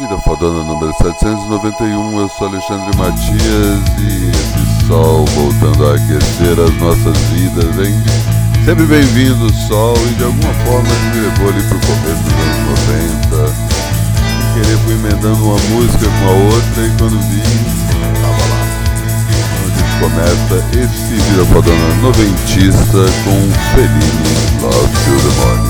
Vida Fodona número 791, eu sou Alexandre Matias e esse sol voltando a aquecer as nossas vidas, hein? Sempre bem-vindo, sol, e de alguma forma ele me levou ali pro começo dos anos 90. Sem querer fui emendando uma música com a outra e quando vi, tava lá. Gente começa esse Vida Fodona noventista com Fellini Love to the Morning.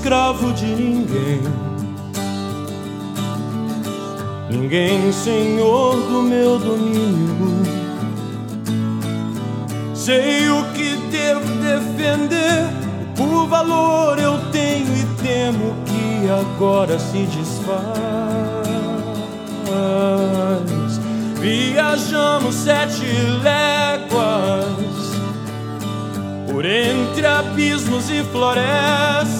escravo de ninguém. Ninguém senhor do meu domínio. Sei o que devo defender, por valor eu tenho e temo que agora se desfaz. Viajamos sete léguas por entre abismos e florestas.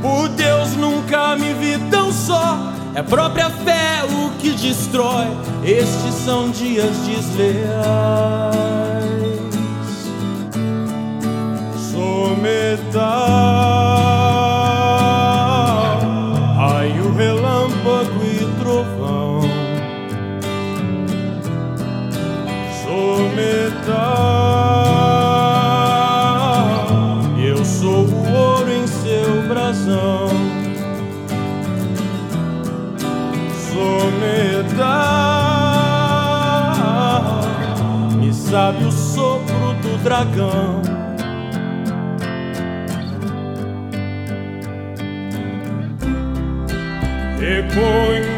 Por Deus nunca me vi tão só. É a própria fé o que destrói. Estes são dias desleais. Sou metal. sabe are gone. Echoing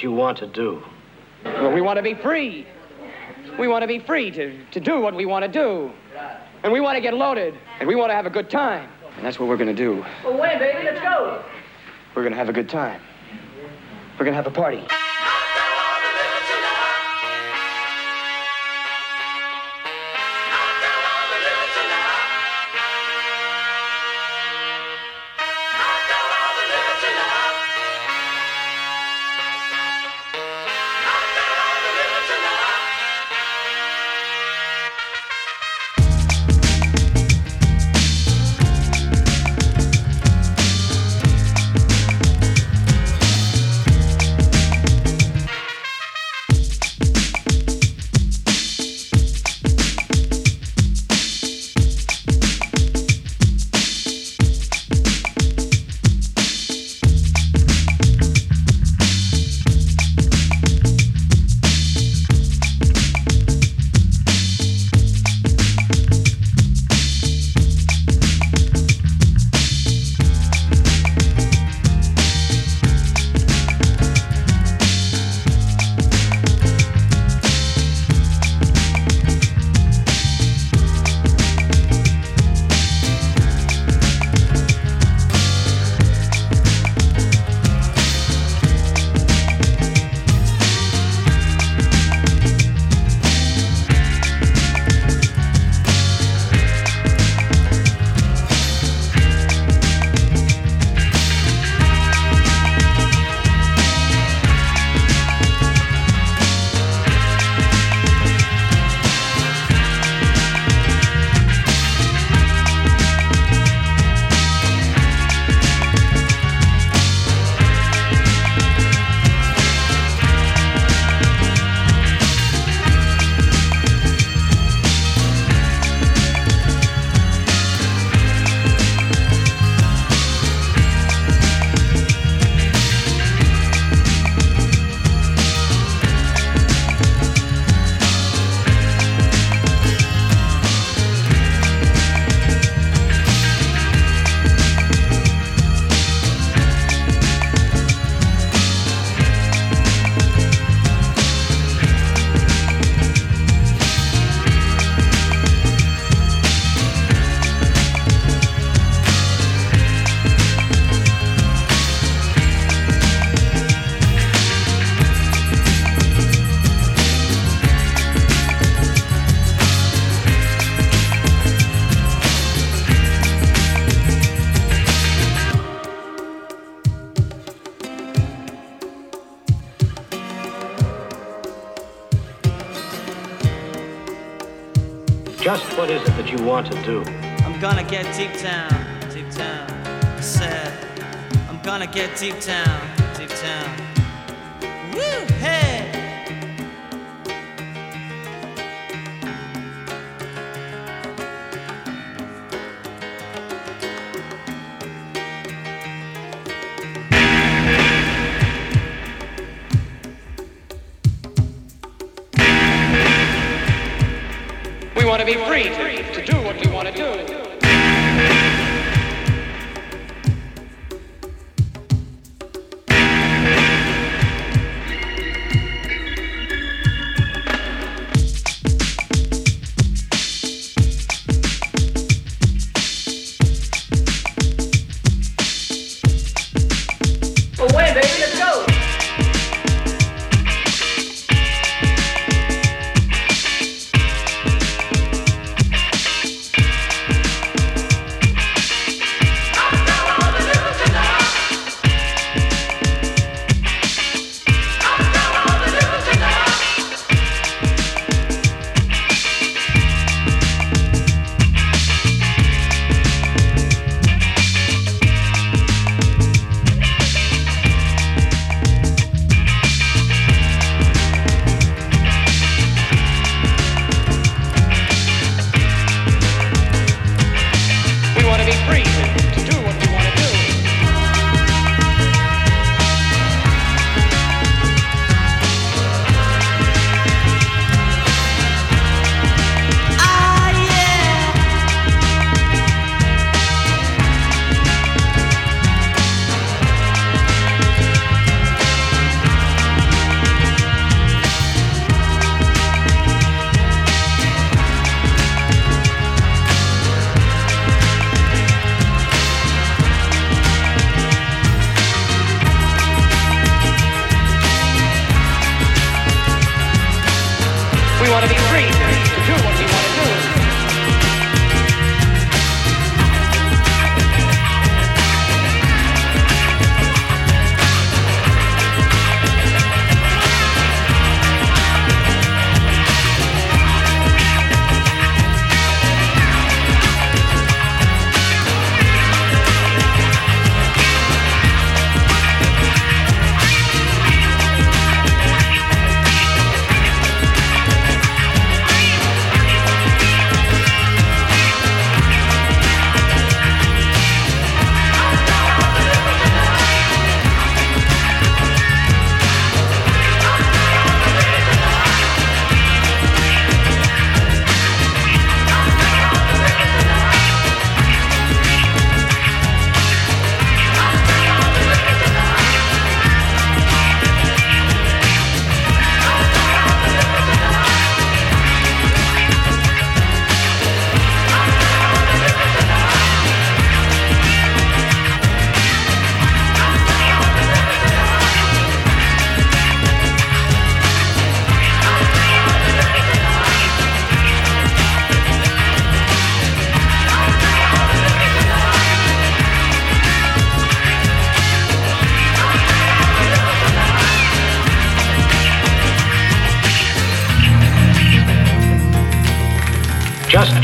what you want to do? Well, we want to be free. We want to be free to, to do what we want to do. And we want to get loaded. And we want to have a good time. And that's what we're going to do. Well, wait, baby, let's go. We're going to have a good time. We're going to have a party. What is it that you want to do? I'm gonna get deep down, deep down. I said, I'm gonna get deep down, deep down. Free to,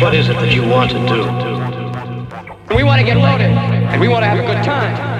what is it that you want to do? We want to get loaded, and we want to have a good time.